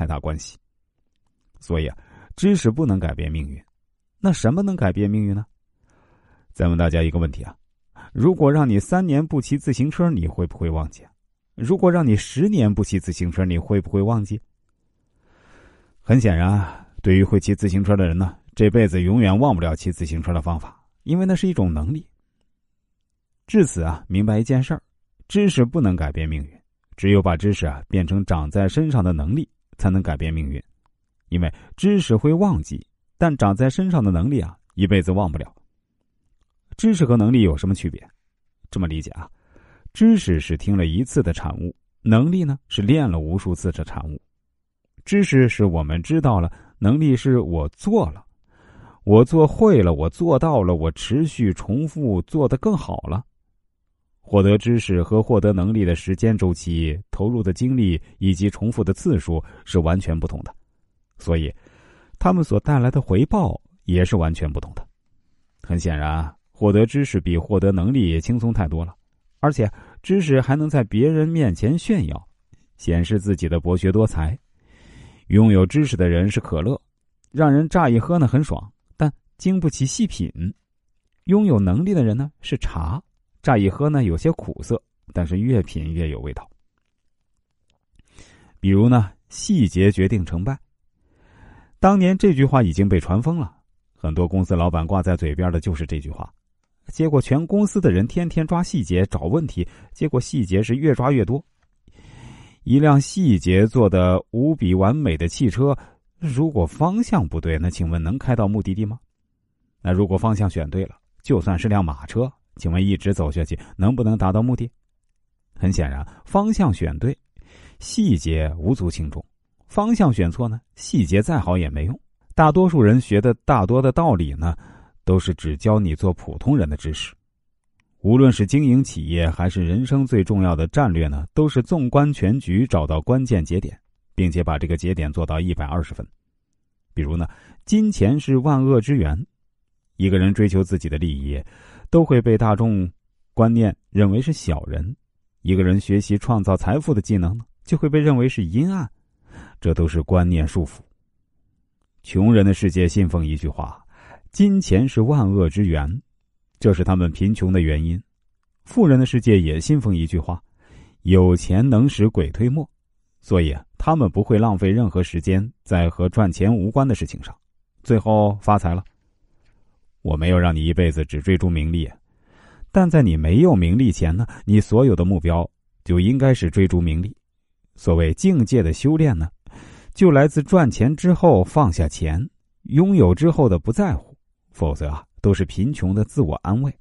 太大关系。所以啊，知识不能改变命运。那什么能改变命运呢？再问大家一个问题啊：如果让你三年不骑自行车，你会不会忘记？如果让你十年不骑自行车，你会不会忘记？很显然，对于会骑自行车的人呢，这辈子永远忘不了骑自行车的方法，因为那是一种能力。至此啊，明白一件事儿：知识不能改变命运，只有把知识啊变成长在身上的能力，才能改变命运。因为知识会忘记，但长在身上的能力啊，一辈子忘不了。知识和能力有什么区别？这么理解啊，知识是听了一次的产物，能力呢是练了无数次的产物。知识是我们知道了，能力是我做了，我做会了，我做到了，我持续重复做得更好了。获得知识和获得能力的时间周期、投入的精力以及重复的次数是完全不同的。所以，他们所带来的回报也是完全不同的。很显然，获得知识比获得能力轻松太多了，而且知识还能在别人面前炫耀，显示自己的博学多才。拥有知识的人是可乐，让人乍一喝呢很爽，但经不起细品；拥有能力的人呢是茶，乍一喝呢有些苦涩，但是越品越有味道。比如呢，细节决定成败。当年这句话已经被传疯了，很多公司老板挂在嘴边的就是这句话，结果全公司的人天天抓细节找问题，结果细节是越抓越多。一辆细节做的无比完美的汽车，如果方向不对，那请问能开到目的地吗？那如果方向选对了，就算是辆马车，请问一直走下去能不能达到目的？很显然，方向选对，细节无足轻重。方向选错呢，细节再好也没用。大多数人学的大多的道理呢，都是只教你做普通人的知识。无论是经营企业还是人生最重要的战略呢，都是纵观全局，找到关键节点，并且把这个节点做到一百二十分。比如呢，金钱是万恶之源，一个人追求自己的利益，都会被大众观念认为是小人；一个人学习创造财富的技能呢，就会被认为是阴暗。这都是观念束缚。穷人的世界信奉一句话：“金钱是万恶之源”，这是他们贫穷的原因。富人的世界也信奉一句话：“有钱能使鬼推磨”，所以他们不会浪费任何时间在和赚钱无关的事情上，最后发财了。我没有让你一辈子只追逐名利，但在你没有名利前呢，你所有的目标就应该是追逐名利。所谓境界的修炼呢？就来自赚钱之后放下钱，拥有之后的不在乎，否则啊，都是贫穷的自我安慰。